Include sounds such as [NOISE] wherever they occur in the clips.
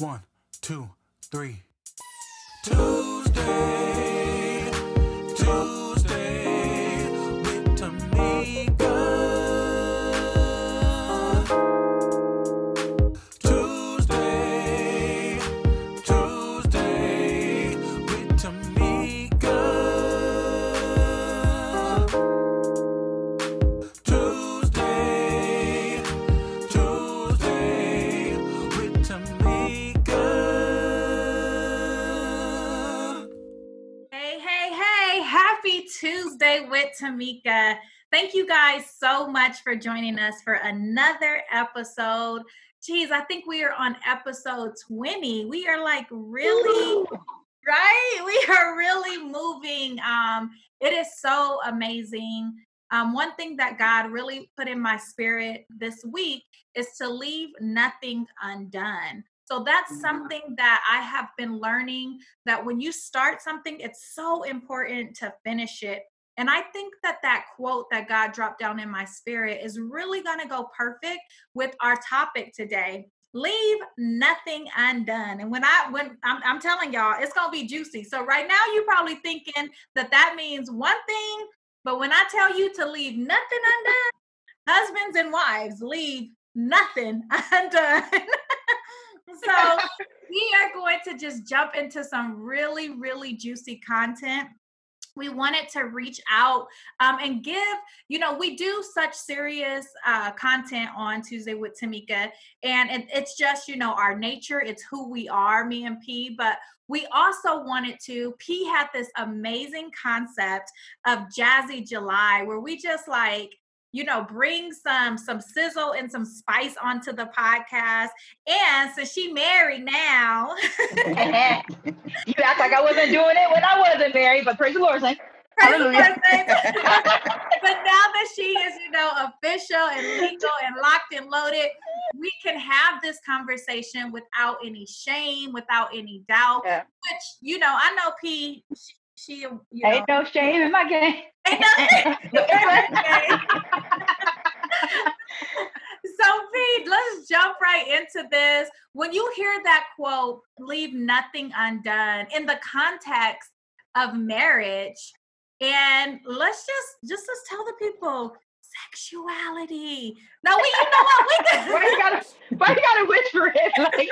One, two, three. Tamika. Thank you guys so much for joining us for another episode. Geez, I think we are on episode 20. We are like really, right? [LAUGHS] We are really moving. Um, it is so amazing. Um, one thing that God really put in my spirit this week is to leave nothing undone. So that's something that I have been learning that when you start something, it's so important to finish it. And I think that that quote that God dropped down in my spirit is really going to go perfect with our topic today. Leave nothing undone. And when I when I'm, I'm telling y'all, it's gonna be juicy. So right now, you're probably thinking that that means one thing, but when I tell you to leave nothing undone, husbands and wives leave nothing [LAUGHS] undone. [LAUGHS] so [LAUGHS] we are going to just jump into some really, really juicy content. We wanted to reach out um, and give, you know, we do such serious uh, content on Tuesday with Tamika, and it, it's just, you know, our nature, it's who we are, me and P. But we also wanted to, P had this amazing concept of Jazzy July, where we just like, you know bring some some sizzle and some spice onto the podcast and since she married now [LAUGHS] you act like I wasn't doing it when I wasn't married, but praise the Lord, saints. [LAUGHS] praise the Hallelujah. Lord, [LAUGHS] but now that she is you know official and legal and locked and loaded we can have this conversation without any shame without any doubt Yeah. which you know i know p she, she you know, Ain't no shame in my game. Ain't no- [LAUGHS] so Pete, let's jump right into this. When you hear that quote, leave nothing undone in the context of marriage, and let's just just let's tell the people sexuality. Now we you know what we can [LAUGHS] Why you gotta, why you gotta whisper it? Like, [LAUGHS]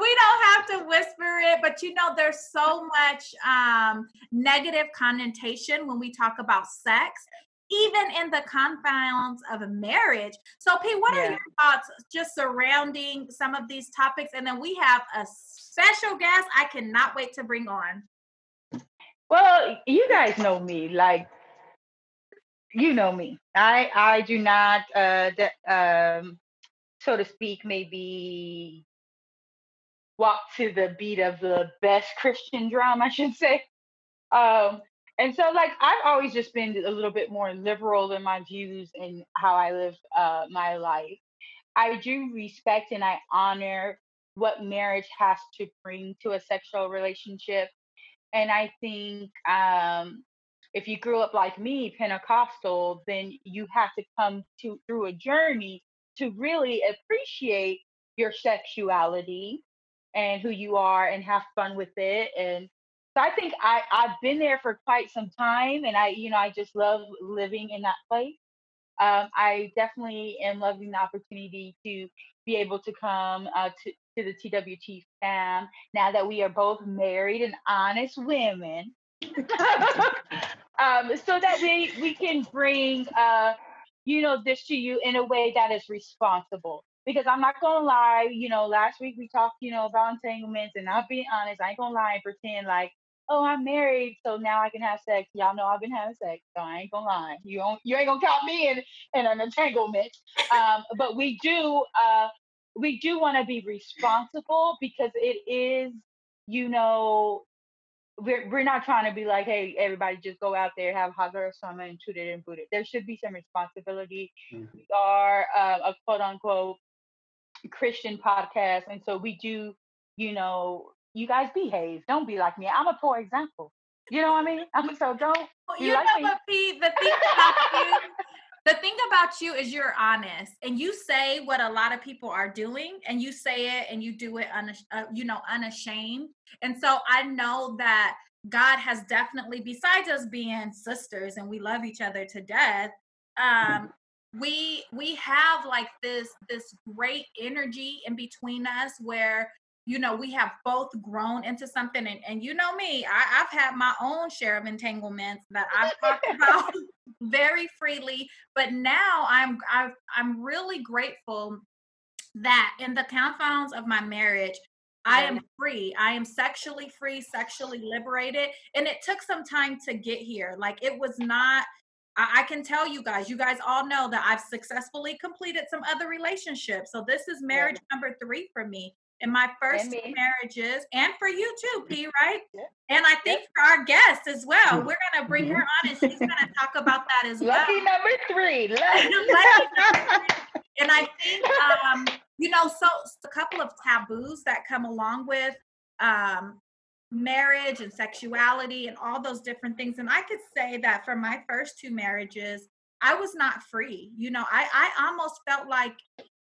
we don't have to whisper it, but you know, there's so much um, negative connotation when we talk about sex, even in the confines of a marriage. So, P, what are your thoughts just surrounding some of these topics? And then we have a special guest I cannot wait to bring on. well, you guys know me. Like, you know me. I I do not, uh, de- um, so to speak, maybe walk to the beat of the best [LAUGHS] Christian drum, I should say. Um, and so, like, I've always just been a little bit more liberal in my views and how I live uh, my life. I do respect and I honor what marriage has to bring to a sexual relationship. And I think um, if you grew up like me, Pentecostal, then you have to come to through a journey to really appreciate your sexuality and who you are and have fun with it. And so I think I, I've been there for quite some time and I, you know, I just love living in that place. Um, I definitely am loving the opportunity to be able to come uh, to, to the TWT fam now that we are both married and honest women. [LAUGHS] [LAUGHS] um, so that we, we can bring, uh, you know, this to you in a way that is responsible. Because I'm not gonna lie, you know, last week we talked, you know, about entanglements, and I'll be honest, I ain't gonna lie and pretend like, oh, I'm married, so now I can have sex. Y'all know I've been having sex, so I ain't gonna lie. You don't, you ain't gonna count me in in an entanglement. Um, but we do, uh, we do want to be responsible because it is, you know, we're we're not trying to be like, hey, everybody just go out there, have hot girl summer and shoot it and boot it. There should be some responsibility. Mhm. We are uh, a quote unquote Christian podcast, and so we do, you know, you guys behave. Don't be like me. I'm a poor example. You know what I mean? I'm so don't. Well, You you like know me? what, P? The thing about you [LAUGHS] the thing about you is you're honest and you say what a lot of people are doing and you say it and you do it unash- uh, you know unashamed and so i know that god has definitely besides us being sisters and we love each other to death um we we have like this this great energy in between us where you know we have both grown into something and, and you know me I, i've had my own share of entanglements that [LAUGHS] i've talked about very freely but now i'm I've, i'm really grateful that in the confines of my marriage I am free. I am sexually free, sexually liberated. And it took some time to get here. Like it was not, I, I can tell you guys, you guys all know that I've successfully completed some other relationships. So this is marriage number three for me. In my first And marriages, and for you too, P, [LAUGHS] right? Yeah. And I think for our guest as well, Mm. we're gonna bring her on and she's gonna [LAUGHS] talk about that as well. [LAUGHS] Lucky number three. Lucky. and I think um, you know, so a couple of taboos that come along with um marriage and sexuality and all those different things. And I could say that for my first two marriages, I was not free. You know, I I almost felt like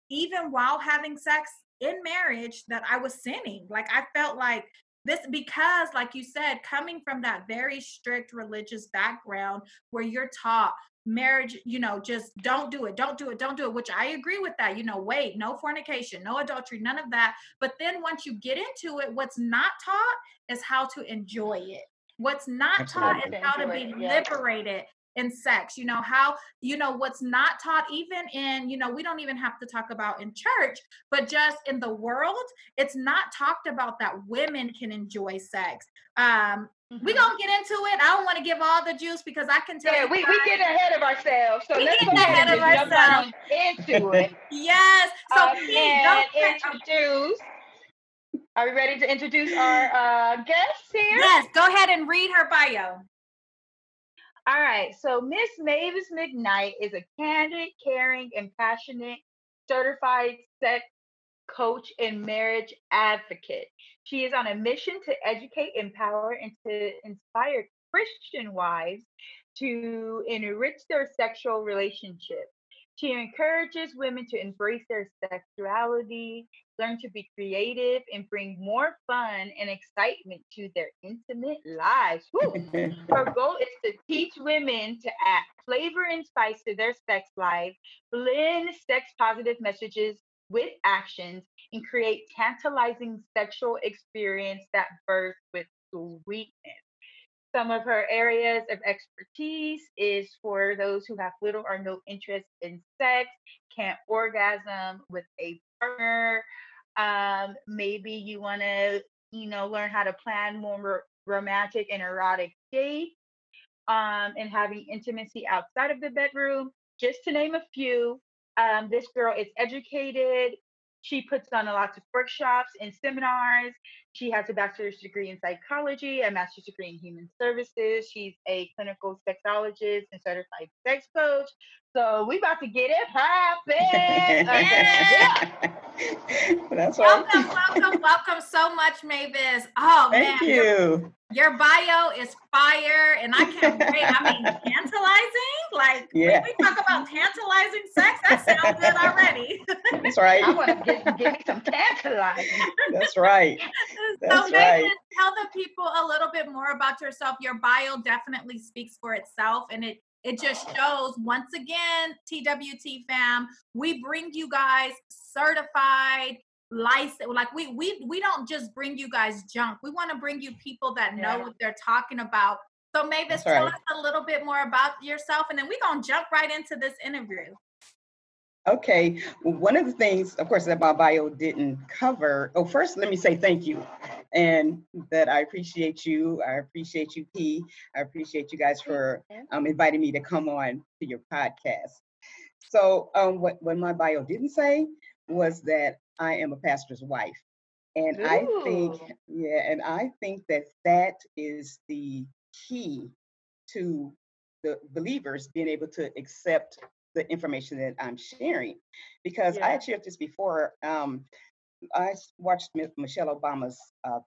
even while having sex in marriage that I was sinning. Like I felt like this because like you said coming from that very strict religious background where you're taught marriage you know just don't do it don't do it don't do it which i agree with that you know wait no fornication no adultery none of that but then once you get into it what's not taught is how to enjoy it what's not taught is how to be it, yes. liberated in sex you know how you know what's not taught even in you know we don't even have to talk about in church but just in the world it's not talked about that women can enjoy sex um we gonna get into it i don't want to give all the juice because i can tell Yeah, you we, we get ahead of ourselves. So We let's go ahead of jump into it. [LAUGHS] yes so Um, P, and don't introduce. Are we ready to introduce our uh, guests here? yes go ahead and read her bio All right. So Miss Mavis McKnight is a candid, caring, and passionate certified sex coach and marriage advocate. She is on a mission to educate, empower, and to inspire Christian wives to enrich their sexual relationships. She encourages women to embrace their sexuality, learn to be creative, and bring more fun and excitement to their intimate lives. Her [LAUGHS] goal is to teach women to add flavor and spice to their sex life, blend sex positive messages with actions, and create tantalizing sexual experience that birth with sweetness. Some of her areas of expertise is for those who have little or no interest in sex, can't orgasm with a partner. Um, maybe you want to, you know, learn how to plan more ro- romantic and erotic dates, um, and having intimacy outside of the bedroom, just to name a few. Um, this girl is educated. She puts on a lot of workshops and seminars. She has a bachelor's degree in psychology, a master's degree in human services. She's a clinical sexologist and certified sex coach. So we about to get it [LAUGHS] popping. Okay, yeah. That's welcome welcome welcome so much mavis oh Thank man your- you. Your bio is fire, and I can't wait. I mean, [LAUGHS] tantalizing. Like Yeah. when we talk about tantalizing sex, that sounds good already. That's right. I want to get give me some tantalizing. That's right. That's Megan, right. tell the people a little bit more about yourself. Your bio definitely speaks for itself, and it it just shows once again, TWT fam, we bring you guys certified license like we we we don't just bring you guys junk we want to bring you people that know Yeah. what they're talking about so Mavis, That's tell right. us a little bit more about yourself and then we're gonna jump right into this interview Okay. One of the things, of course, that my bio didn't cover. Oh, first, let me say thank you, and that I appreciate you. I appreciate you, P. I appreciate you guys for um, inviting me to come on to your podcast. So, um, what what my bio didn't say was that I am a pastor's wife, and I think, yeah, and I think that that is the key to the believers being able to accept the information that I'm sharing. Because I Yeah. had shared this before. Um, I watched Michelle Obama's uh,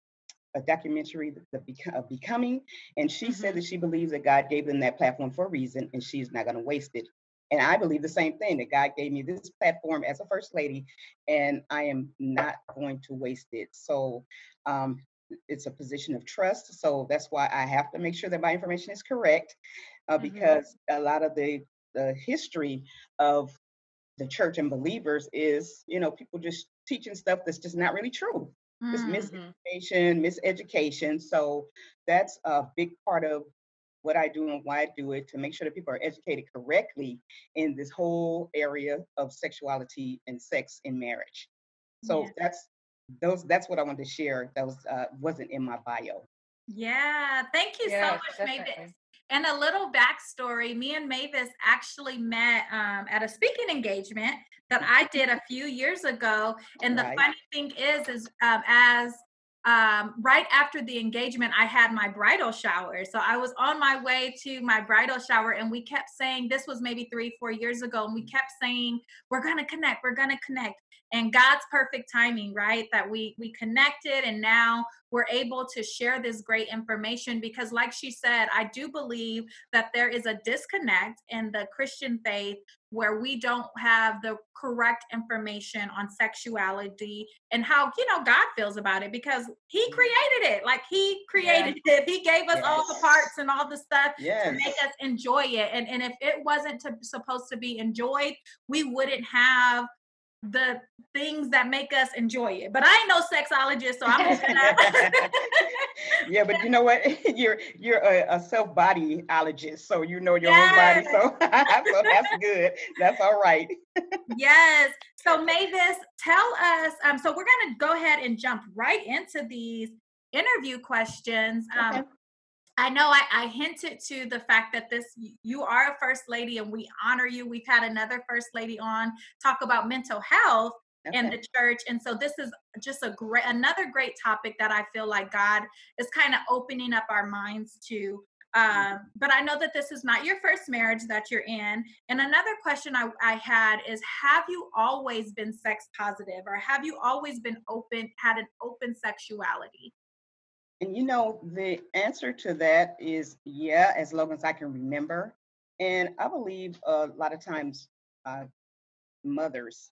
a documentary, The- the Beco- Becoming, and she said Mhm. that she believes that God gave them that platform for a reason, and she's not going to waste it. And I believe the same thing that God gave me this platform as a first lady, and I am not going to waste it. So um, it's a position of trust. So that's why I have to make sure that my information is correct, uh, Mhm. because a lot of the the history of the church and believers is, you know, people just teaching stuff that's just not really true. It's Mm. misinformation, miseducation. So that's a big part of what I do and why I do it to make sure that people are educated correctly in this whole area of sexuality and sex in marriage. So Yeah. that's those that's what I wanted to share. That was uh, wasn't in my bio. Yeah, thank you so much, Mavis. And a little backstory me and Mavis actually met um, at a speaking engagement that I did a few years ago. And the Right. funny thing is, is um, as um, right after the engagement, I had my bridal shower. So I was on my way to my bridal shower, and we kept saying, this was maybe three, four years ago, and we kept saying, we're going to connect, we're going to connect. And God's perfect timing, right? That we we connected, and now we're able to share this great information because, like she said, I do believe that there is a disconnect in the Christian faith where we don't have the correct information on sexuality and how you know God feels about it because He mm-hmm. created it. Like He created it. He gave us all the parts and all the stuff to make us enjoy it. And and if it wasn't to, supposed to be enjoyed, we wouldn't have the things that make us enjoy it. But I ain't no sexologist, so I'm just gonna [LAUGHS] [LAUGHS] yeah, but you know what? [LAUGHS] You're you're a, a self bodyologist, so you know your own body. So so that's good. That's all right. yes. So Mavis, tell us. Um, so we're gonna go ahead and jump right into these interview questions. Um, Okay. I know I, I hinted to the fact that this you are a first lady and we honor you. We've had another first lady on talk about mental health in the church and so this is just a great another great topic that i feel like god is kind of opening up our minds to um, but i know that this is not your first marriage that you're in and another question I, I had is have you always been sex positive or have you always been open had an open sexuality And you know, the answer to that is yeah, as long as I can remember. And I believe a lot of times uh, mothers,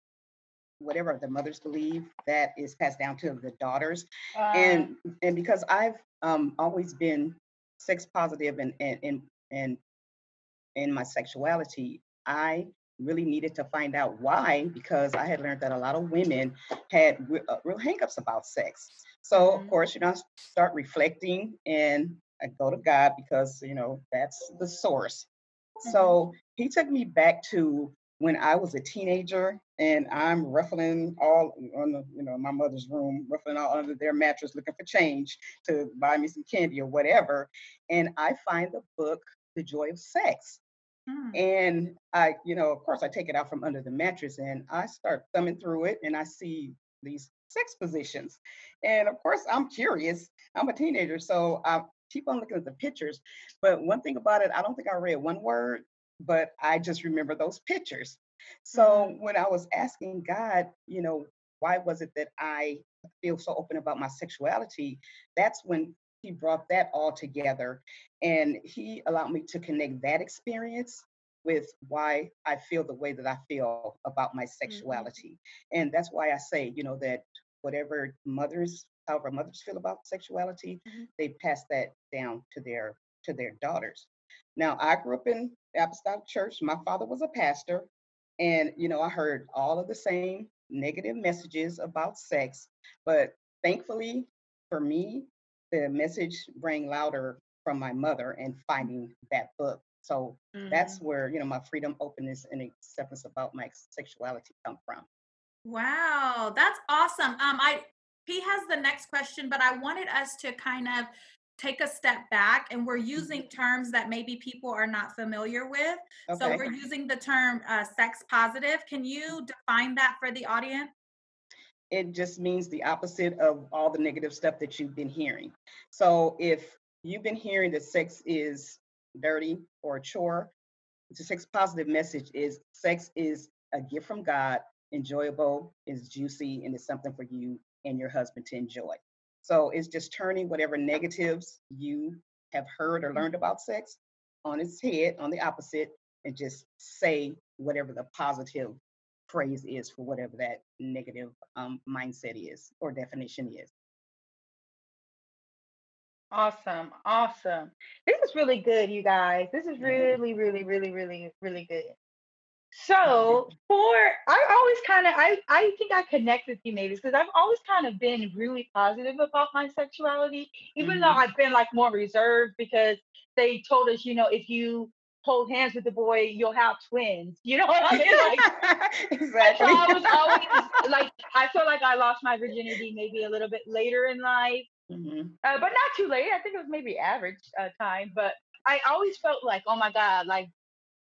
whatever the mothers believe, that is passed down to the daughters. And and because I've um, always been sex positive and and and and in my sexuality, I really needed to find out why because I had learned that a lot of women had re- uh, real hangups about sex. So of course, you know, I start reflecting and I go to God because you know that's the source. So he took me back to when I was a teenager and I'm ruffling all on the, you know, my mother's room, ruffling all under their mattress looking for change to buy me some candy or whatever. And I find the book, The Joy of Sex. Hmm. And I, you know, of course, I take it out from under the mattress and I start thumbing through it and I see these sex positions. And of course, I'm curious. I'm a teenager, so I keep on looking at the pictures. But one thing about it, I don't think I read one word, but I just remember those pictures. So mm-hmm. when I was asking God, you know, why was it that I feel so open about my sexuality? That's when he brought that all together and he allowed me to connect that experience with why I feel the way that I feel about my mm-hmm. sexuality. And that's why I say, you know, that whatever mothers, however mothers feel about sexuality, Mhm. they pass that down to their to their daughters. Now, I grew up in the Apostolic Church. My father was a pastor, and you know, I heard all of the same negative messages about sex, but thankfully for me, the message rang louder from my mother and finding that book. So that's where you know my freedom, openness, and acceptance about my sexuality come from. Wow, that's awesome. Um, I he has the next question, but I wanted us to kind of take a step back and we're using terms that maybe people are not familiar with. Okay. So we're using the term uh, sex positive. Can you define that for the audience? it just means the opposite of all the negative stuff that you've been hearing. So if you've been hearing that sex is dirty or a chore, the sex positive message is sex is a gift from God, enjoyable, is juicy, and it's something for you and your husband to enjoy. So it's just turning whatever negatives you have heard or learned about sex on its head, on the opposite, and just say whatever the positive phrase is for whatever that negative um, mindset is or definition is. Awesome. Awesome. This is really good, you guys. This is really, really, really, really, really good. So [LAUGHS] for I always kind of I I think I connect with you maybe because I've always kind of been really positive about my sexuality, even though Mhm. I've been like more reserved because they told us, you know, if you hold hands with the boy, you'll have twins. You know what I mean? Like, [LAUGHS] exactly. so I was always [LAUGHS] like I feel like I lost my virginity maybe a little bit later in life Mhm. uh, but not too late. I think it was maybe average uh, time. But I always felt like, oh my god, like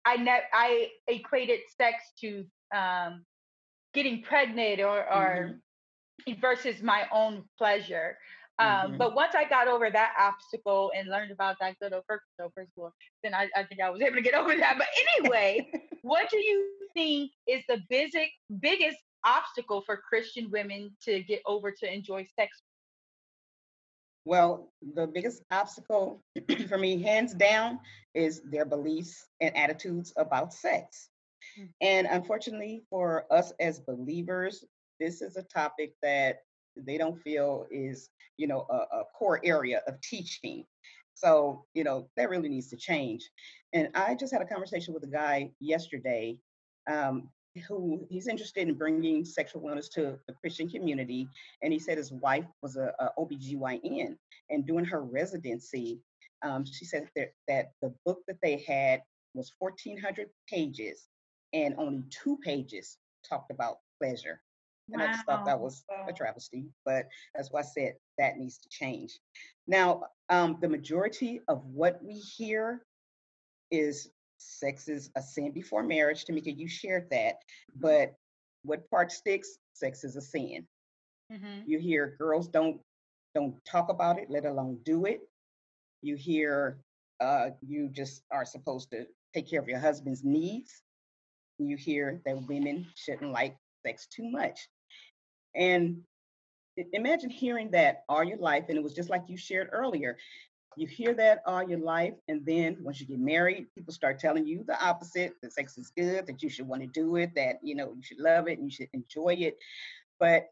I ne- I equated sex to um, getting pregnant or or versus my own pleasure. Um, Mhm. But once I got over that obstacle and learned about that good old first, so first of all, then I, I think I was able to get [LAUGHS] over that. But anyway, what do you think is the basic, biggest obstacle for Christian women to get over to enjoy sex Well, the biggest obstacle [CLEARS THROAT] for me, hands down, is their beliefs and attitudes about sex. Mm. And unfortunately, for us as believers, this is a topic that they don't feel is, you know, a, a core area of teaching. So, you know, that really needs to change. And I just had a conversation with a guy yesterday um, who he's interested in bringing sexual wellness to the Christian community. And he said his wife was a, a OBGYN and doing her residency, um, she said that, that the book that they had was 1,400 pages and only two pages talked about pleasure. And I just thought that was a travesty, but that's why I said that needs to change. Now, um, the majority of what we hear is sex is a sin before marriage. Tamika, you shared that, but what part sticks? Sex is a sin. Mm-hmm. You hear girls don't don't talk about it, let alone do it. You hear uh, you just are supposed to take care of your husband's needs. You hear that women shouldn't like sex too much. And imagine hearing that all your life, and it was just like you shared earlier. You hear that all your life, and then once you get married, people start telling you the opposite that sex is good, that you should want to do it, that you know you should love it and you should enjoy it. But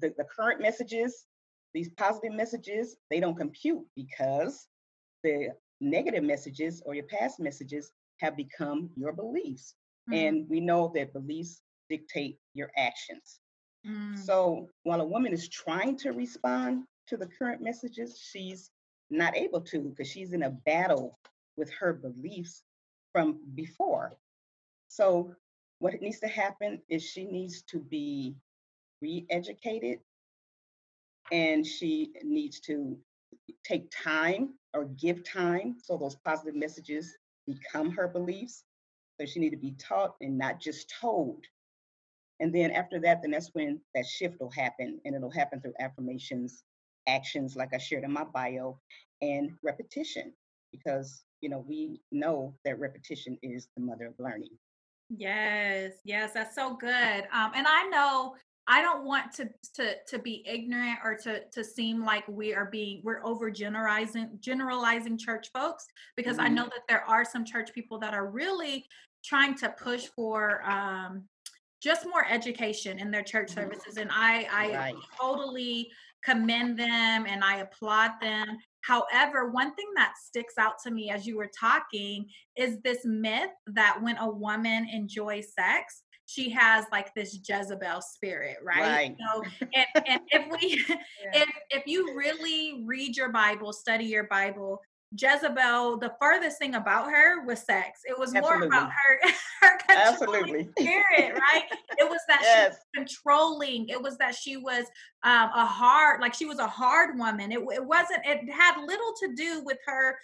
the, the current messages, these positive messages, they don't compute because the negative messages or your past messages have become your beliefs. Mhm. And we know that beliefs dictate your actions. Mm. So while a woman is trying to respond to the current messages, she's not able to because she's in a battle with her beliefs from before. So what needs to happen is she needs to be re-educated and she needs to take time or give time so those positive messages become her beliefs. So she need to be taught and not just told. And then after that, then that's when that shift will happen, and it'll happen through affirmations, actions, like I shared in my bio, and repetition, because you know we know that repetition is the mother of learning. Yes, yes, that's so good. Um, and I know I don't want to to to be ignorant or to to seem like we are being we're over generalizing generalizing church folks because I Mhm. know that there are some church people that are really trying to push for um just more education in their church Mhm. services and I I Right. totally commend them and I applaud them. However, one thing that sticks out to me as you were talking is this myth that when a woman enjoys sex, she has like this Jezebel spirit, right? Right. So, [LAUGHS] and, and if we, [LAUGHS] Yeah. if if you really read your Bible, study your Bible, Jezebel, the furthest thing about her was sex. It was more about her, [LAUGHS] her controlling Absolutely. spirit, right? It was that she was controlling. It was that she was um, a hard, like she was a hard woman. It, it wasn't. It had little to do with her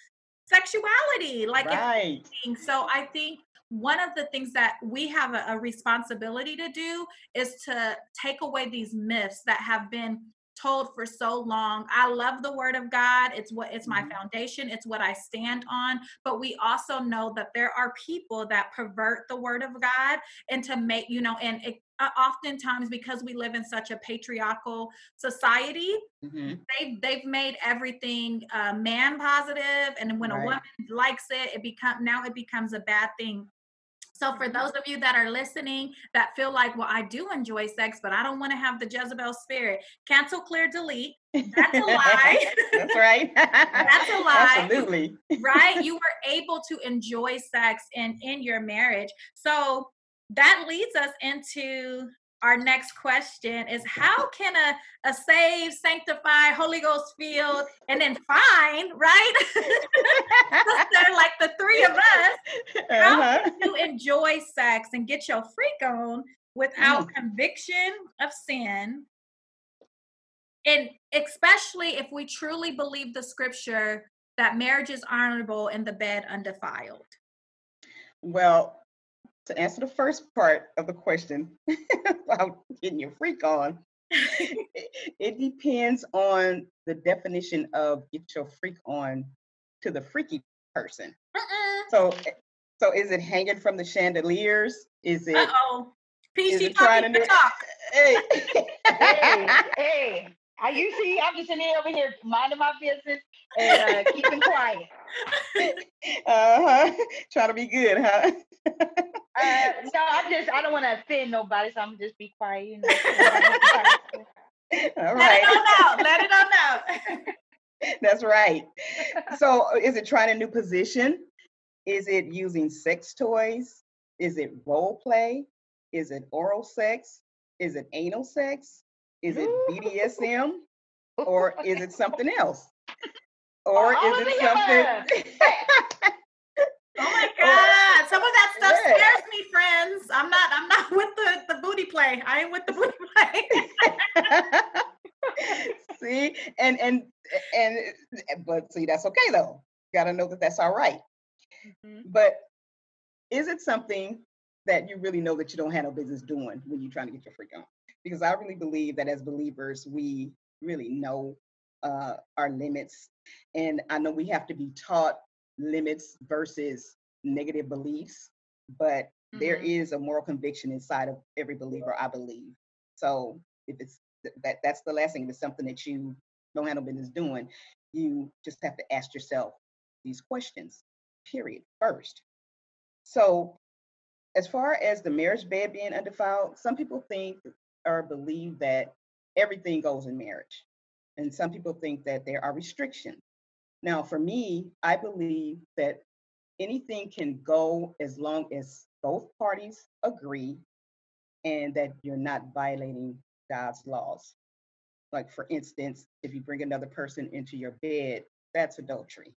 sexuality. Like Right. So I think one of the things that we have a, a responsibility to do is to take away these myths that have been told for so long. I love the word of God. It's what it's my Mhm. foundation. It's what I stand on. But we also know that there are people that pervert the word of God and to make, you know, and it, uh, oftentimes because we live in such a patriarchal society, Mhm. they've they've made everything uh, man positive and when a woman likes it it become now it becomes a bad thing So, for mm-hmm. those of you that are listening that feel like, well, I do enjoy sex, but I don't want to have the Jezebel spirit, cancel, clear, delete. That's a lie. [LAUGHS] That's right. That's a [LAUGHS] lie. Absolutely. right? You [LAUGHS] were able to enjoy sex in in your marriage. So that leads us into our next question is how can a, a saved, sanctified, Holy Ghost filled, and then fine, right? [LAUGHS] Sister, like the three of us, how Uh-huh. can you enjoy sex and get your freak on without conviction of sin? And especially if we truly believe the scripture that marriage is honorable and the bed undefiled. Well, to answer the first part of the question [LAUGHS] about getting your freak on, [LAUGHS] it, depends on the definition of get your freak on to the freaky person. Uh So, eh, so is it hanging from the chandeliers? Is it? oh. Is PC it trying to talk. [LAUGHS] Hey. hey, hey. I, you see, I'm just in here over here minding my business and uh, keeping quiet. [LAUGHS] uh-huh. Trying to be good, huh? Uh, no, I just I don't want to offend nobody, so I'm gonna just be quiet. You know. [LAUGHS] All Let it on out. Let it on out. That's right. So uh, is it trying a new position? Is it using sex toys? Is it role play? Is it oral sex? Is it anal sex? Is it BDSM? Or is it something else? Or is it something? [LAUGHS] Oh my God. Some of that stuff Yeah. scares me, friends. I'm not I'm not [LAUGHS] with the, the booty play. I ain't with the booty play. [LAUGHS] see, and and and but see, that's okay though. You Got to know that that's all right. Mhm. But is it something that you really know that you don't have no business doing when you're trying to get your freak on? Because I really believe that as believers, we really know uh, our limits. And I know we have to be taught limits versus negative beliefs, but there Mhm. is a moral conviction inside of every believer, I believe. So if it's th- that, that's the last thing. If it's something that you don't have no business doing, you just have to ask yourself these questions period first so as far as the marriage bed being undefiled some people think or believe that everything goes in marriage and some people think that there are restrictions now for me i believe that anything can go as long as both parties agree and that you're not violating god's laws like for instance if you bring another person into your bed that's adultery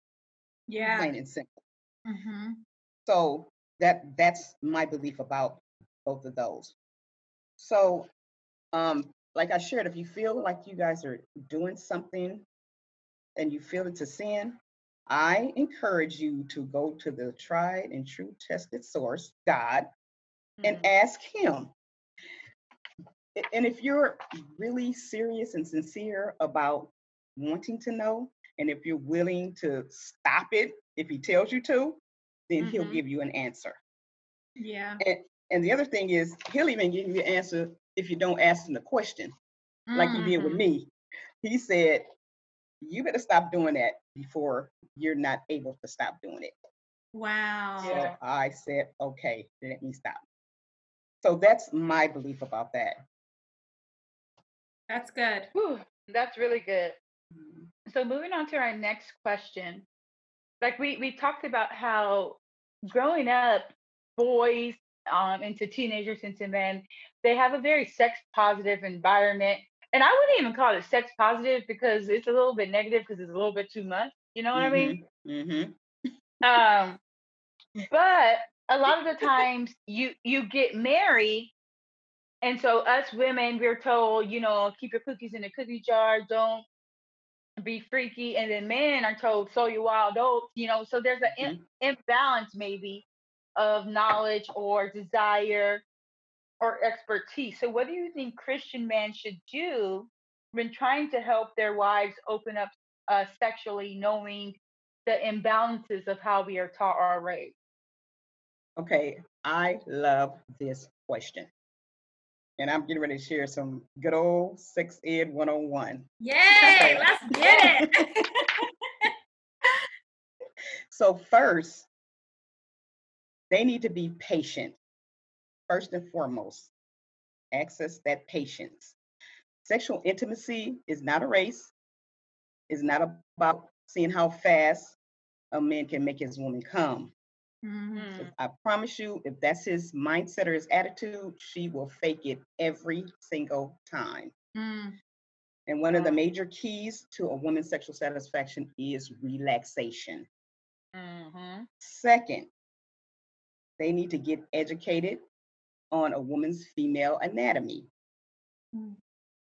Yeah. plain and simple hmm so that that's my belief about both of those. So um like I shared, if you feel like you guys are doing something and you feel it's a sin, I encourage you to go to the tried and true tested source, God, and Mhm. ask him. And if you're really serious and sincere about wanting to know, and if you're willing to stop it if he tells you to, then he'll Mhm. give you an answer. Yeah. And, and the other thing is, he'll even give you the answer if you don't ask him the question, like he did with Mhm. me. He said, You better stop doing that before you're not able to stop doing it. Wow. So I said, Okay, let me stop. So that's my belief about that. That's good. Whew, that's really good. Mhm. So moving on to our next question. Like we we talked about how growing up, boys um into teenagers into men, they have a very sex positive environment. And I wouldn't even call it sex positive because it's a little bit negative because it's a little bit too much. You know what I mean? Mm-hmm. Um, [LAUGHS] but a lot of the times you you get married, and so us women we're told, you know, keep your cookies in the cookie jar, don't be freaky, and then men are told, sow your wild oats, you know. So there's an Mhm. imbalance maybe of knowledge or desire or expertise. So what do you think Christian men should do when trying to help their wives open up uh, sexually, knowing the imbalances of how we are taught or raised? Okay, I love this question. And I'm getting ready to share some good old sex ed 101. Yay, let's get it. [LAUGHS] So first, they need to be patient. First and foremost, access that patience. Sexual intimacy is not a race, it's not about seeing how fast a man can make his woman come. Mhm. If I promise you, if that's his mindset or his attitude, she will fake it every single time. Mm. And one of the major keys to a woman's sexual satisfaction is relaxation. Mhm. Second, they need to get educated on a woman's female anatomy. Mm.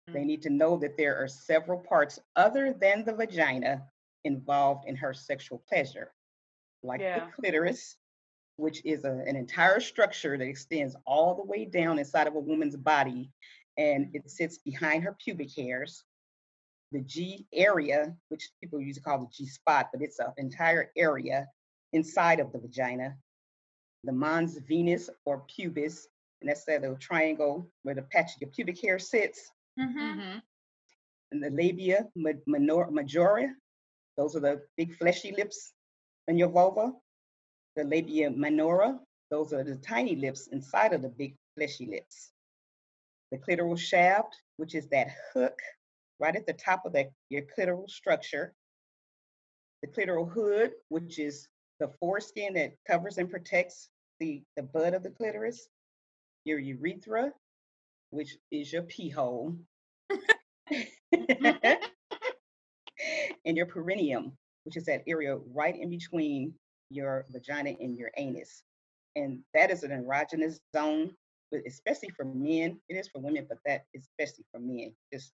They need to know that there are several parts other than the vagina involved in her sexual pleasure, like Yeah. the clitoris, which is a, an entire structure that extends all the way down inside of a woman's body and it sits behind her pubic hairs. The G area, which people usually call the G spot, but it's an entire area inside of the vagina. The mons venus or pubis, and that's that little triangle where the patch of your pubic hair sits Mhm. Mhm. and the labia minor- majora. Those are the big fleshy lips in your vulva. The labia minora. Those are the tiny lips inside of the big fleshy lips. The clitoral shaft, which is that hook right at the top of the, your clitoral structure. The clitoral hood, which is the foreskin that covers and protects the, the bud of the clitoris. Your urethra, which is your pee hole. and your perineum, which is that area right in between your vagina and your anus. And that is an erogenous zone, but especially for men. It is for women, but that especially for men. Just,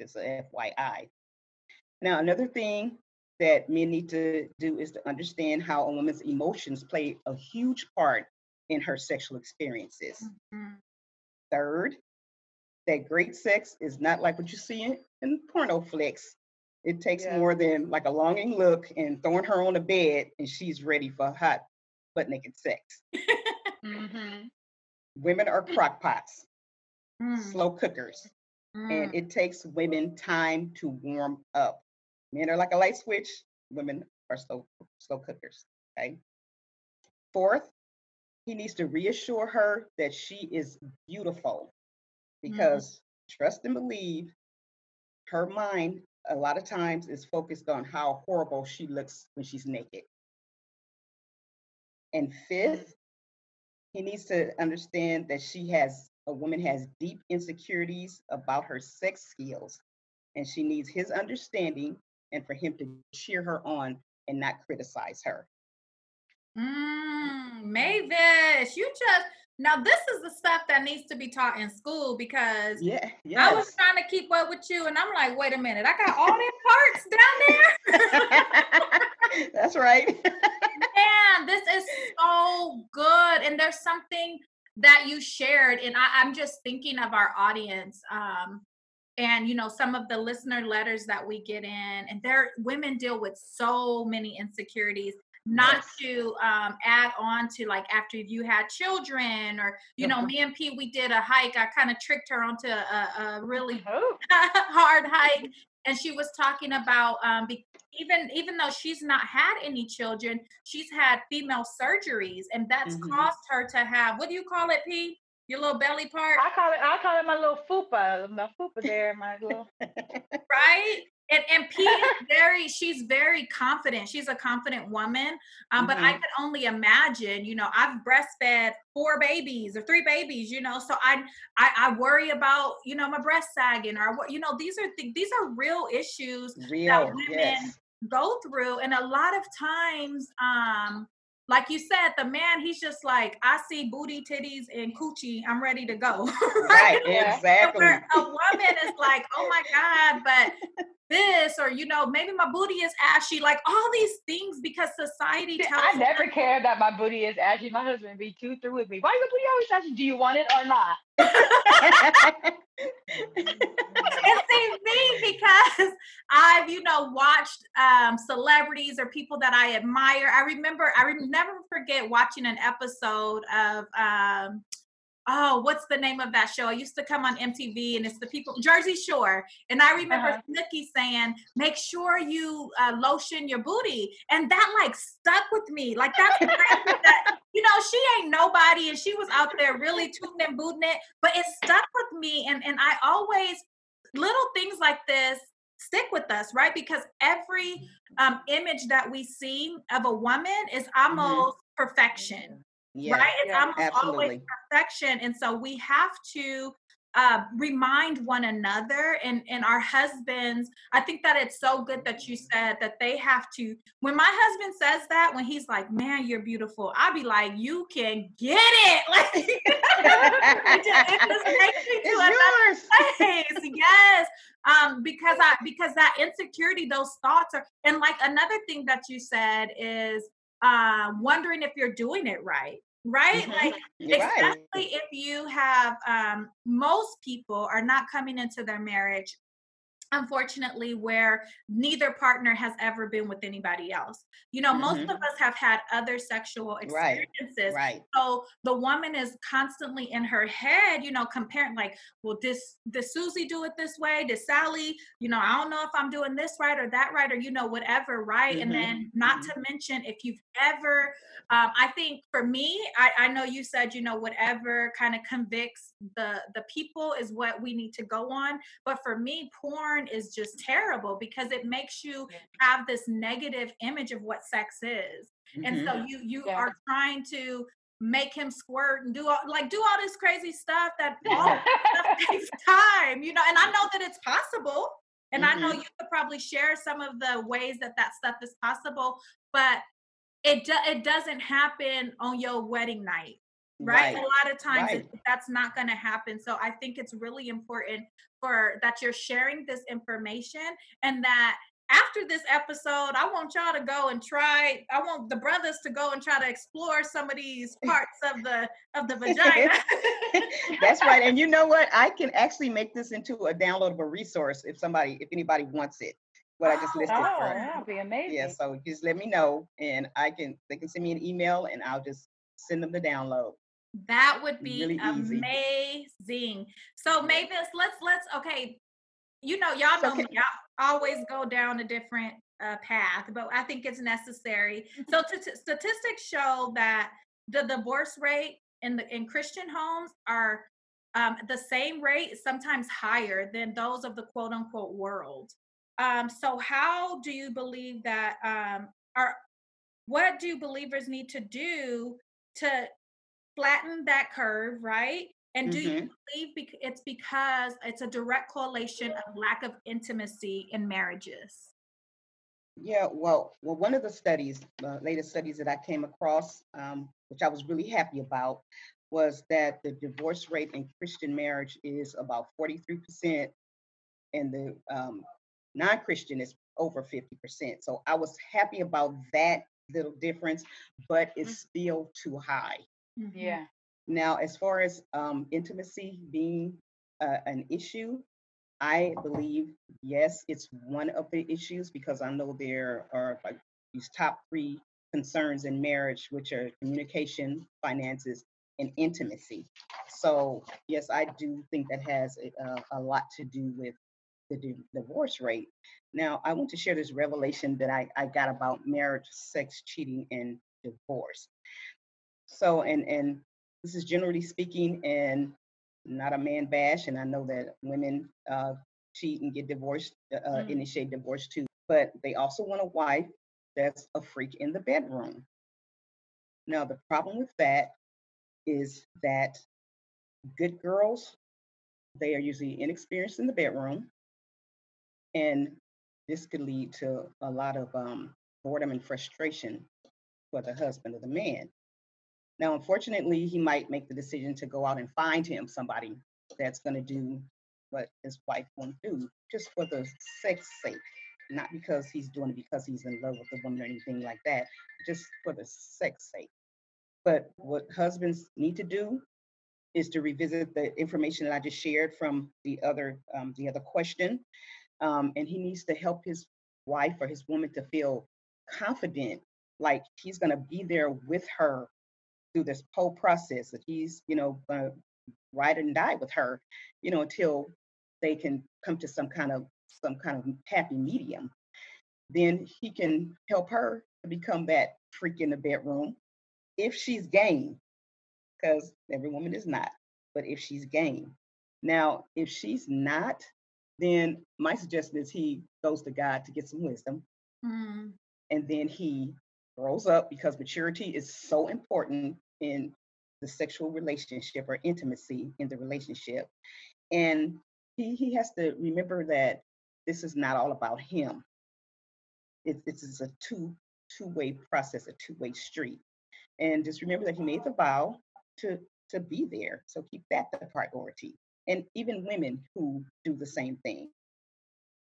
just a FYI. Now, another thing that men need to do is to understand how a woman's emotions play a huge part in her sexual experiences. Mhm. Third, that great sex is not like what you see in, in porno flicks. It takes Yeah. more than like a longing look and throwing her on the bed and she's ready for hot butt naked sex. Mhm. Women are crock pots, Mm. slow cookers, Mm. and it takes women time to warm up. Men are like a light switch, women are slow, slow cookers. Okay. Fourth, he needs to reassure her that she is beautiful mm-hmm. because trust and believe her mind a lot of times is focused on how horrible she looks when she's naked. And fifth, he needs to understand that she has a woman has deep insecurities about her sex skills and she needs his understanding and for him to cheer her on and not criticize her. Mm, Mavis, you just now this is the stuff that needs to be taught in school because Yeah, I was trying to keep up with you and I'm like, wait a minute, I got all them parts down there. [LAUGHS] That's right. [LAUGHS] Man, this is so good. And there's something that you shared, and I, I'm just thinking of our audience. Um, and you know, some of the listener letters that we get in, and there women deal with so many insecurities. Not to um, add on to like after you had children, or you know, Mhm. me and Pete, we did a hike. I kind of tricked her onto a, a really [LAUGHS] Oh. [LAUGHS] hard hike and she was talking about um be, even even though she's not had any children she's had female surgeries and that's Mhm. caused her to have what do you call it p your little belly part I call it. I call it my little fupa. My fupa there. My little. [LAUGHS] right and and p is [LAUGHS] very she's very confident she's a confident woman um but i Mhm. could only imagine you know i've breastfed four babies or three babies you know so i i, I worry about you know my breast sagging or what you know these are th- these are real issues Real, women yes. go through and a lot of times um like you said the man he's just like i see booty titties and coochie i'm ready to go [LAUGHS] Right, Yeah. Exactly. where a woman is like oh my god but this or you know maybe my booty is ashy like all these things because society See, tells I us- never care that my booty is ashy. My husband be too through with me. Why your booty always ashy? Do you want it or not? [LAUGHS] [LAUGHS] see me because I've you know watched um, celebrities or people that I admire. I remember I re- never forget watching an episode of um, oh what's the name of that show? I used to come on MTV and it's the people Jersey Shore, and I remember Uh-huh. Snooki saying make sure you uh, lotion your booty, and that like stuck with me. Like that's [LAUGHS] that you know, she ain't nobody, and she was out there really tooting and booting it. But it stuck with me, and and I always little things like this stick with us, right? Because every um, image that we see of a woman is almost perfection, Yeah. right? It's Yeah, almost always absolutely. perfection, and so we have to uh, remind one another and and our husbands. I think that it's so good that you said that they have to. When my husband says that, when he's like, "Man, you're beautiful," I'll be like, "You can get it!" [LAUGHS] Like [LAUGHS] it just, it just takes me to [LAUGHS] It's yours. place. Yes. Um, because I because that insecurity, those thoughts are and like another thing that you said is uh wondering if you're doing it right. Right? Mhm. Like You're right. especially if you have um most people are not coming into their marriage unfortunately where neither partner has ever been with anybody else you know most Mhm. of us have had other sexual experiences Right. right so the woman is constantly in her head, you know, comparing like, well, this did Susie do it this way? Did Sally, you know, I don't know if I'm doing this right or that right, or you know, whatever, right? And Mhm, then not to mention if you've ever um, I think for me, I, I know you said, you know, whatever kind of convicts the the people is what we need to go on. But for me, porn is just terrible because it makes you have this negative image of what sex is and Mhm. so you you Yeah. are trying to make him squirt and do all like do all this crazy stuff that [LAUGHS] all stuff takes time you know and i know that it's possible and i know Mhm. you could probably share some of the ways that that stuff is possible but it do, it doesn't happen on your wedding night right, Right. a lot of times right. it, that's not going to happen so i think it's really important for that you're sharing this information and that after this episode i want y'all to go and try i want the brothers to go and try to explore some of these [LAUGHS] parts of the of the vagina [LAUGHS] That's right. And you know what? I can actually make this into a downloadable resource if somebody, if anybody wants it. What I just Oh, listed. oh, for- that'd be amazing. Yeah. So just let me know, and I can. They can send me an email, and I'll just send them the download. That would be Really easy. amazing. So mavis let's let's okay you know y'all know me can- i always go down a different uh, path but i think it's necessary. [LAUGHS] So t- t- statistics show that the divorce rate in the in christian homes are um, the same rate sometimes higher than those of the quote unquote world. Um, so how do you believe that um, are what do believers need to do to flatten that curve right and do you Mhm. believe bec- it's because it's a direct correlation of lack of intimacy in marriages Yeah, well, well, one of the studies, uh, latest studies that I came across, um, which I was really happy about, was that the divorce rate in Christian marriage is about 43%, and the um, non-Christian is over 50%. So I was happy about that little difference, but it's still too high. Mhm. Yeah. Now, as far as um, intimacy being uh, an issue, I believe, yes, it's one of the issues because I know there are like these top three concerns in marriage, which are communication, finances, and intimacy. So, yes, I do think that has a, a- a lot to do with the di- divorce rate. Now, I want to share this revelation that I, I got about marriage, sex, cheating, and divorce. So, and and this is generally speaking, and not a man bash, and I know that women uh, cheat and get divorced, uh, uh, Mm. initiate divorce too, but they also want a wife that's a freak in the bedroom. Now, the problem with that is that good girls, they are usually inexperienced in the bedroom, and this could lead to a lot of um, boredom and frustration for the husband or the man. Now, unfortunately, he might make the decision to go out and find him somebody that's going to do what his wife won't do, just for the sex sake, not because he's doing it because he's in love with the woman or anything like that, just for the sex sake. But what husbands need to do is to revisit the information that I just shared from the other um, the other question, um, and he needs to help his wife or his woman to feel confident, like he's going to be there with her through this whole process. That he's you know to ride and die with her, you know, until they can come to some kind of some kind of happy medium. Then he can help her to become that freak in the bedroom if she's game, because every woman is not, but if she's game. Now, if she's not, then my suggestion is he goes to God to get some wisdom Mm, and then he grows up because maturity is so important in the sexual relationship or intimacy in the relationship. And he he has to remember that this is not all about him. It, this is a two two-way process a two-way street. And just remember that he made the vow to to be there. So keep that the priority. And even women who do the same thing.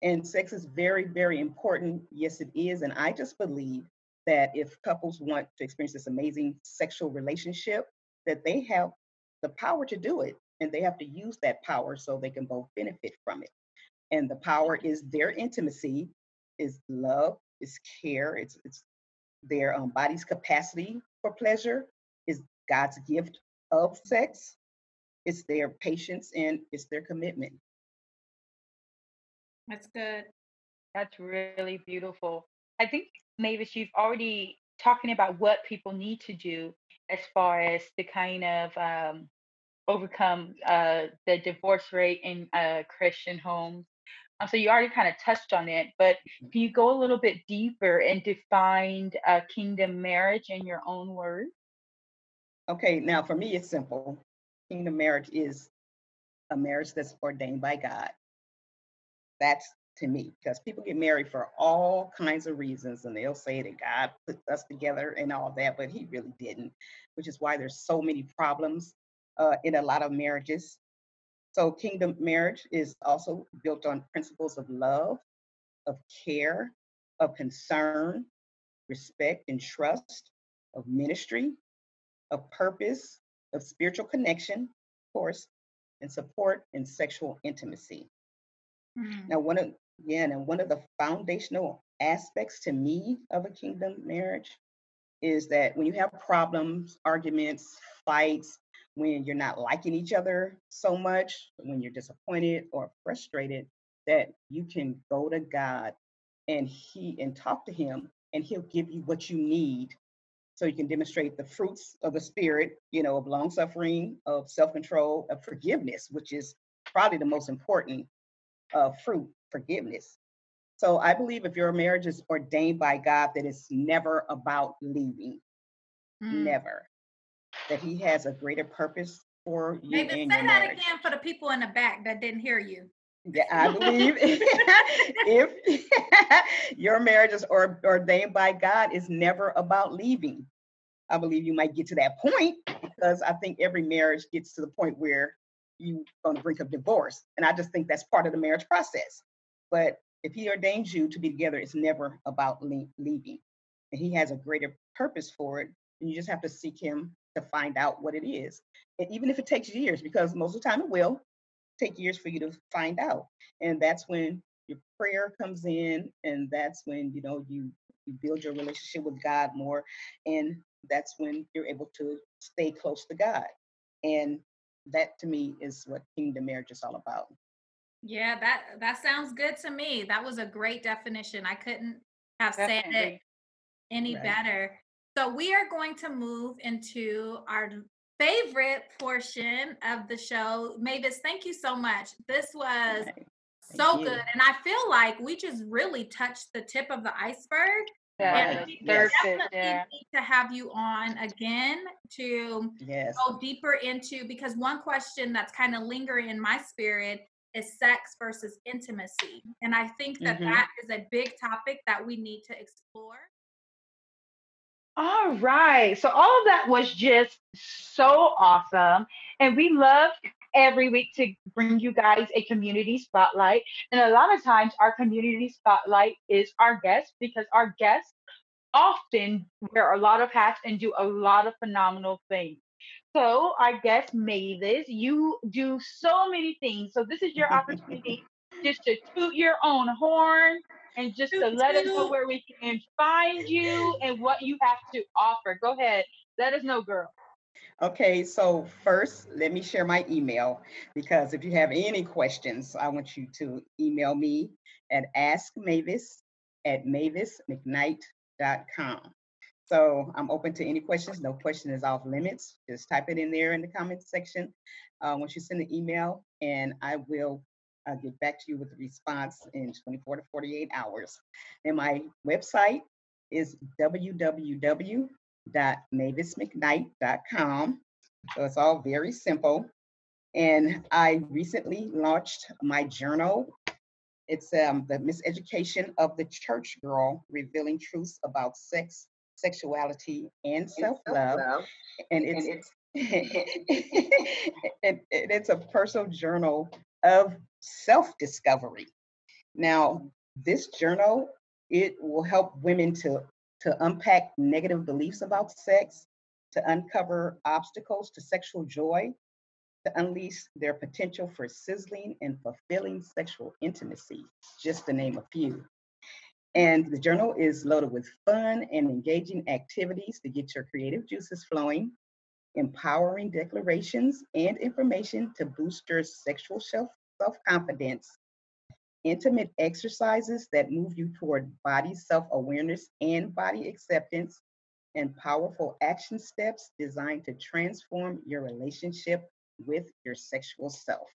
And sex is very, very important. Yes, it is. And I just believe that if couples want to experience this amazing sexual relationship, that they have the power to do it. And they have to use that power so they can both benefit from it. And the power is their intimacy, is love, is care, it's it's their um, body's capacity for pleasure, is God's gift of sex, it's their patience, and it's their commitment. that's good. That's really beautiful. I think, Mavis, you've already talking about what people need to do as far as to kind of um, overcome uh, the divorce rate in uh, Christian homes. Uh, so you already kind of touched on it, but can you go a little bit deeper and define uh, kingdom marriage in your own words? Okay, now for me, it's simple. Kingdom marriage is a marriage that's ordained by God. That's to me, because people get married for all kinds of reasons and they'll say that God put us together and all that, but He really didn't, which is why there's so many problems uh, in a lot of marriages. So, kingdom marriage is also built on principles of love, of care, of concern, respect, and trust, of ministry, of purpose, of spiritual connection, of course, and support and sexual intimacy. Mm, Now, one of yeah, and one of the foundational aspects to me of a kingdom marriage is that when you have problems, arguments, fights, when you're not liking each other so much, when you're disappointed or frustrated, that you can go to God and he and talk to him and he'll give you what you need. So you can demonstrate the fruits of the spirit, you know, of long suffering, of self-control, of forgiveness, which is probably the most important uh, fruit, forgiveness. So I believe if your marriage is ordained by God, that it's never about leaving, mm. never. That He has a greater purpose for you Maybe say that marriage. again for the people in the back that didn't hear you. Yeah, I believe [LAUGHS] if [LAUGHS] your marriage is or, ordained by God, is never about leaving. I believe you might get to that point because I think every marriage gets to the point where you're on the brink of divorce, and I just think that's part of the marriage process. But if He ordains you to be together, it's never about le- leaving, and He has a greater purpose for it. And you just have to seek Him to find out what it is, and even if it takes years, because most of the time it will take years for you to find out. And that's when your prayer comes in and that's when you know you you build your relationship with god more and that's when you're able to stay close to god. And that to me is what kingdom marriage is all about Yeah, that that sounds good to me. That was a great definition. I couldn't have said it any Right. better. So we are going to move into our favorite portion of the show. Mavis, thank you so much. This was Right. so you. good. And I feel like we just really touched the tip of the iceberg. Yeah, Right. the Yes. surface, Definitely yeah. need to have you on again to yes go deeper into because one question that's kind of lingering in my spirit is sex versus intimacy. And I think that Mhm. that is a big topic that we need to explore. All right. So all of that was just so awesome. And we love every week to bring you guys a community spotlight. And a lot of times our community spotlight is our guests because our guests often wear a lot of hats and do a lot of phenomenal things. So I guess Mavis, you do so many things. So this is your opportunity just to toot your own horn and just to let us know where we can find you and what you have to offer. Go ahead. Let us know, girl. Okay, so first, let me share my email because if you have any questions, I want you to email me at askmavis at mavismcknight.com. So I'm open to any questions. No question is off limits. Just type it in there in the comment section uh, once you send the email, and I will uh, get back to you with a response in 24 to 48 hours. And my website is www.mavismcknight.com. So it's all very simple. And I recently launched my journal. It's um, the Miseducation of the Church Girl, revealing truths about sex, sexuality, and self-love. And it's [LAUGHS] and, and it's a personal journal of self-discovery. Now, this journal it will help women to to unpack negative beliefs about sex, to uncover obstacles to sexual joy, to unleash their potential for sizzling and fulfilling sexual intimacy, just to name a few. And the journal is loaded with fun and engaging activities to get your creative juices flowing, empowering declarations and information to boost your sexual self confidence, intimate exercises that move you toward body self awareness and body acceptance, and powerful action steps designed to transform your relationship with your sexual self.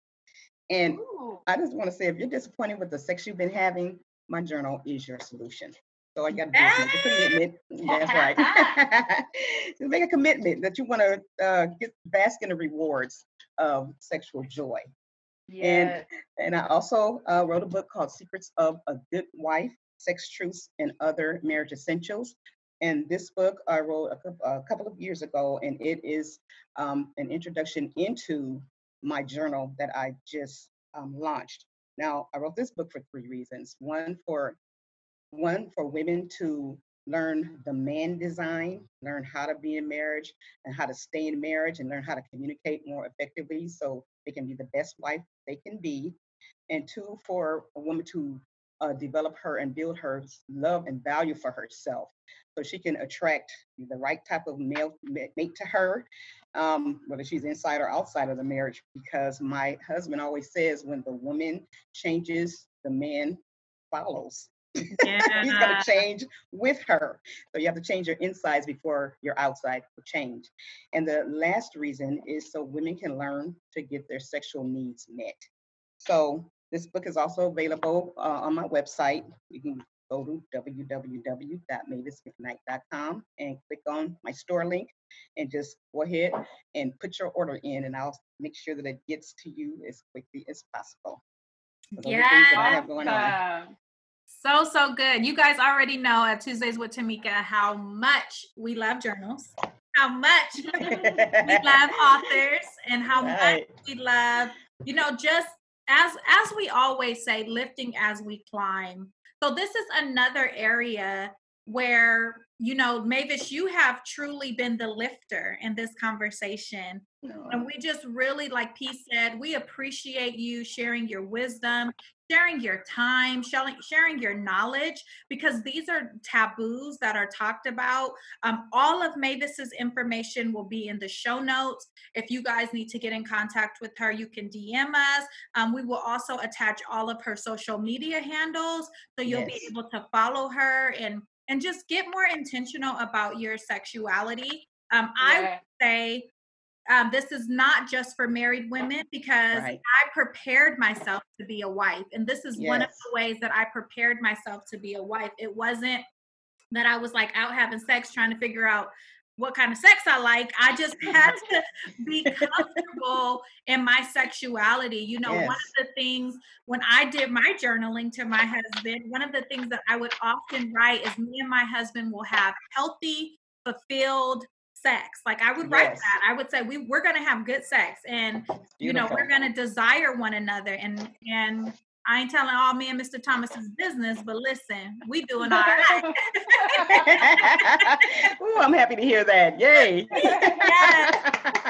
And I just want to say if you're disappointed with the sex you've been having, my journal is your solution. So I got to make a commitment. That's right. [LAUGHS] Just make a commitment that you want to uh, get bask in the rewards of sexual joy. Yeah. And I also uh, wrote a book called Secrets of a Good Wife Sex Truths and Other Marriage Essentials. And this book I wrote a, a couple of years ago, and it is um, an introduction into my journal that I just um, launched. Now, I wrote this book for three reasons. One, for one for women to learn the man design, learn how to be in marriage and how to stay in marriage and learn how to communicate more effectively so they can be the best wife they can be. And two, for a woman to uh, develop her and build her love and value for herself so she can attract the right type of male mate to her, um, whether she's inside or outside of the marriage. Because my husband always says when the woman changes, the man follows. [LAUGHS] He's going to change with her. So you have to change your insides before your outside will change. And the last reason is so women can learn to get their sexual needs met. So this book is also available uh, on my website. You can go to www.mavismcknight.com and click on my store link and just go ahead and put your order in and I'll make sure that it gets to you as quickly as possible. So those are things that I have going on. Awesome. So, so good. You guys already know at Tuesdays with Tamika how much we love journals, how much [LAUGHS] we love [LAUGHS] authors, and how much we love, you know, just as as we always say, lifting as we climb. So this is another area where, you know, Mavis, you have truly been the lifter in this conversation. And we just really, like P said, we appreciate you sharing your wisdom, sharing your time, sharing, your knowledge, because these are taboos that are talked about. Um, all of Mavis's information will be in the show notes. If you guys need to get in contact with her, you can DM us. Um, we will also attach all of her social media handles, so you'll Yes. be able to follow her and and just get more intentional about your sexuality. Um, I Yeah. say um, this is not just for married women because Right. I prepared myself to be a wife. And this is one of the ways that I prepared myself to be a wife. It wasn't that I was like out having sex trying to figure out what kind of sex I like. I just [LAUGHS] had to be comfortable in my sexuality. You know, one of the things when I did my journaling to my husband, one of the things that I would often write is me and my husband will have healthy, fulfilled sex. Like I would write Yes. that. I would say we we're gonna have good sex and you know we're gonna desire one another and and I ain't telling all me and Mr. Thomas's business, but listen, we doing all right. [LAUGHS] Ooh, I'm happy to hear that. Yay. Yes.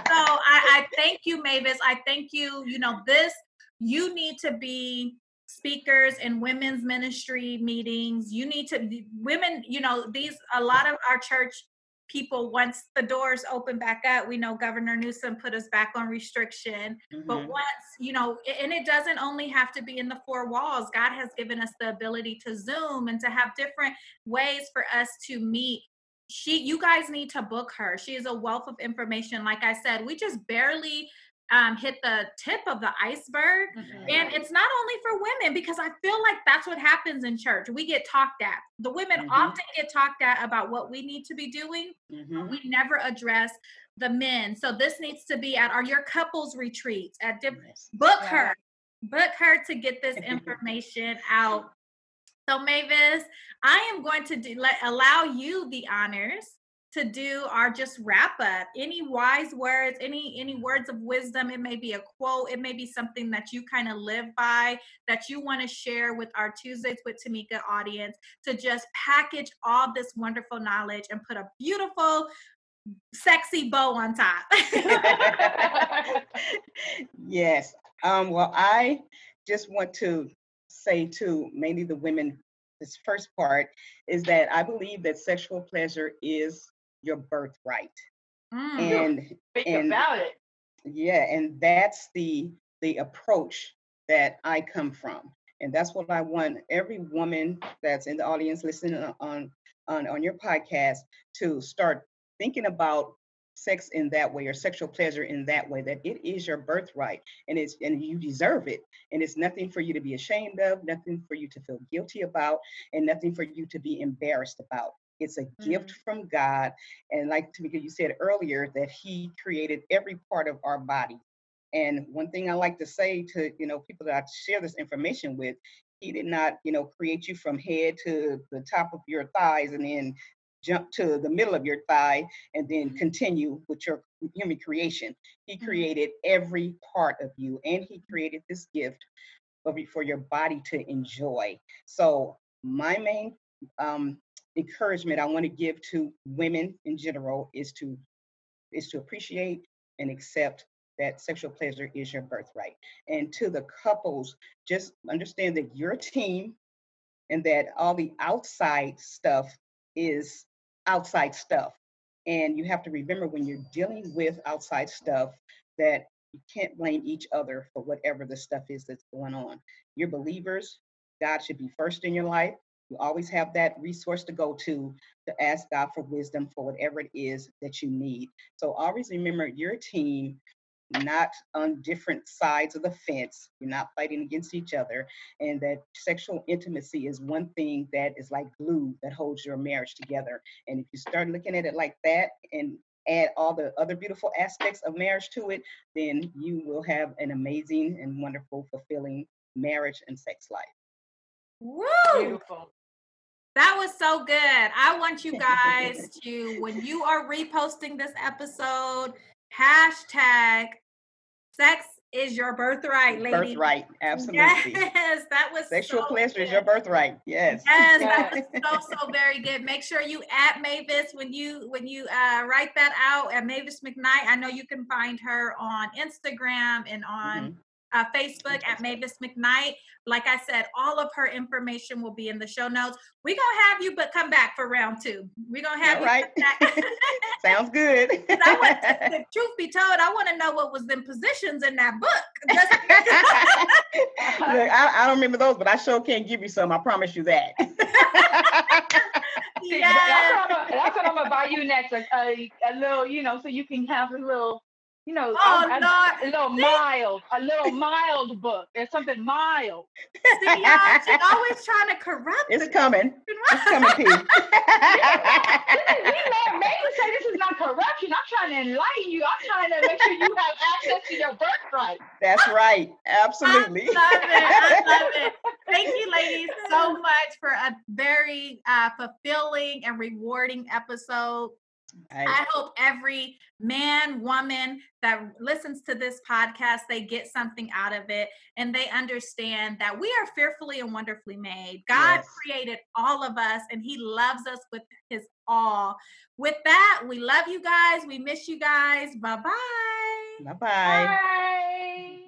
so I, I [LAUGHS] thank you, Mavis. I thank you. You know, this you need to be speakers in women's ministry meetings. You need to women, you know, these a lot of our church people once the doors open back up, we know Governor Newsom put us back on restriction. But Mhm. once, you know, and it doesn't only have to be in the four walls. God has given us the ability to Zoom and to have different ways for us to meet she you guys need to book her. She is a wealth of information. Like I said, we just barely um, hit the tip of the iceberg. And it's not only for women because I feel like that's what happens in church. We get talked at. The women Mhm. often get talked at about what we need to be doing. Mhm. We never address the men. So this needs to be at our your couples retreats at different Yes. book Yeah. her book her to get this [LAUGHS] information out so mavis i am going to do let allow you the honors to do our just wrap up any wise words any any words of wisdom it may be a quote it may be something that you kind of live by that you want to share with our tuesdays with tamika audience to just package all this wonderful knowledge and put a beautiful sexy bow on top [LAUGHS] yes. Um, well, I just want to say to mainly the women, this first part is that I believe that sexual pleasure is your birthright. Mm. And Think And- about it. yeah, and that's the the approach that I come from. And that's what I want every woman that's in the audience listening on on, on your podcast to start thinking about sex in that way or sexual pleasure in that way that it is your birthright and it's and you deserve it and it's nothing for you to be ashamed of nothing for you to feel guilty about and nothing for you to be embarrassed about it's a gift from god and like Tamika, you said earlier that he created every part of our body and one thing i like to say to you know people that i share this information with he did not you know create you from head to the top of your thighs and then jump to the middle of your thigh and then continue with your human creation. He Mhm. created every part of you and he created this gift for your body to enjoy. So my main um, encouragement I want to give to women in general is to is to appreciate and accept that sexual pleasure is your birthright. And to the couples, just understand that you're a team and that all the outside stuff is outside stuff. And you have to remember when you're dealing with outside stuff that you can't blame each other for whatever the stuff is that's going on. You're believers. God should be first in your life. You always have that resource to go to to ask God for wisdom for whatever it is that you need. So always remember you're a team, not on different sides of the fence. You're not fighting against each other. And that sexual intimacy is one thing that is like glue that holds your marriage together. And if you start looking at it like that and add all the other beautiful aspects of marriage to it, then you will have an amazing and wonderful, fulfilling marriage and sex life. Woo! Beautiful. That was so good. I want you [LAUGHS] guys to, when you are reposting this episode, hashtag sex is your birthright, lady. Birthright, absolutely. Yes, that was Sexual so pleasure is your birthright. Yes. Yes, that [LAUGHS] was so so very good. Make sure you at Mavis when you when you uh, write that out at Mavis McKnight. I know you can find her on Instagram and on Mhm. Uh, Facebook at Mavis McKnight. Like I said, all of her information will be in the show notes. We're gonna have you, but come back for round two. We're gonna have All you right. come back. [LAUGHS] [LAUGHS] Sounds good. I want, the truth be told, I want to know what was in positions in that book. [LAUGHS] Look, I, I don't remember those, but I sure can give you some. I promise you that. See, yes. That's what, I'm, that's what I'm gonna buy you next. A, a, a little, you know, so you can have a little, you know, Oh, a, a- Lord. a little mild, a little mild book. There's something mild. See, y'all, she's always trying to corrupt. it's the- coming. It's coming, P. [LAUGHS] we let Megan say this is not corruption. I'm trying to enlighten you. I'm trying to make sure you have access to your birthright. That's right. Absolutely. I love it. I love it. [LAUGHS] Thank you, ladies, so much for a very uh, fulfilling and rewarding episode. I- I hope every man, woman that listens to this podcast, they get something out of it and they understand that we are fearfully and wonderfully made. God Yes. created all of us and he loves us with his all. With that, we love you guys. We miss you guys. Bye-bye. Bye-bye. Bye.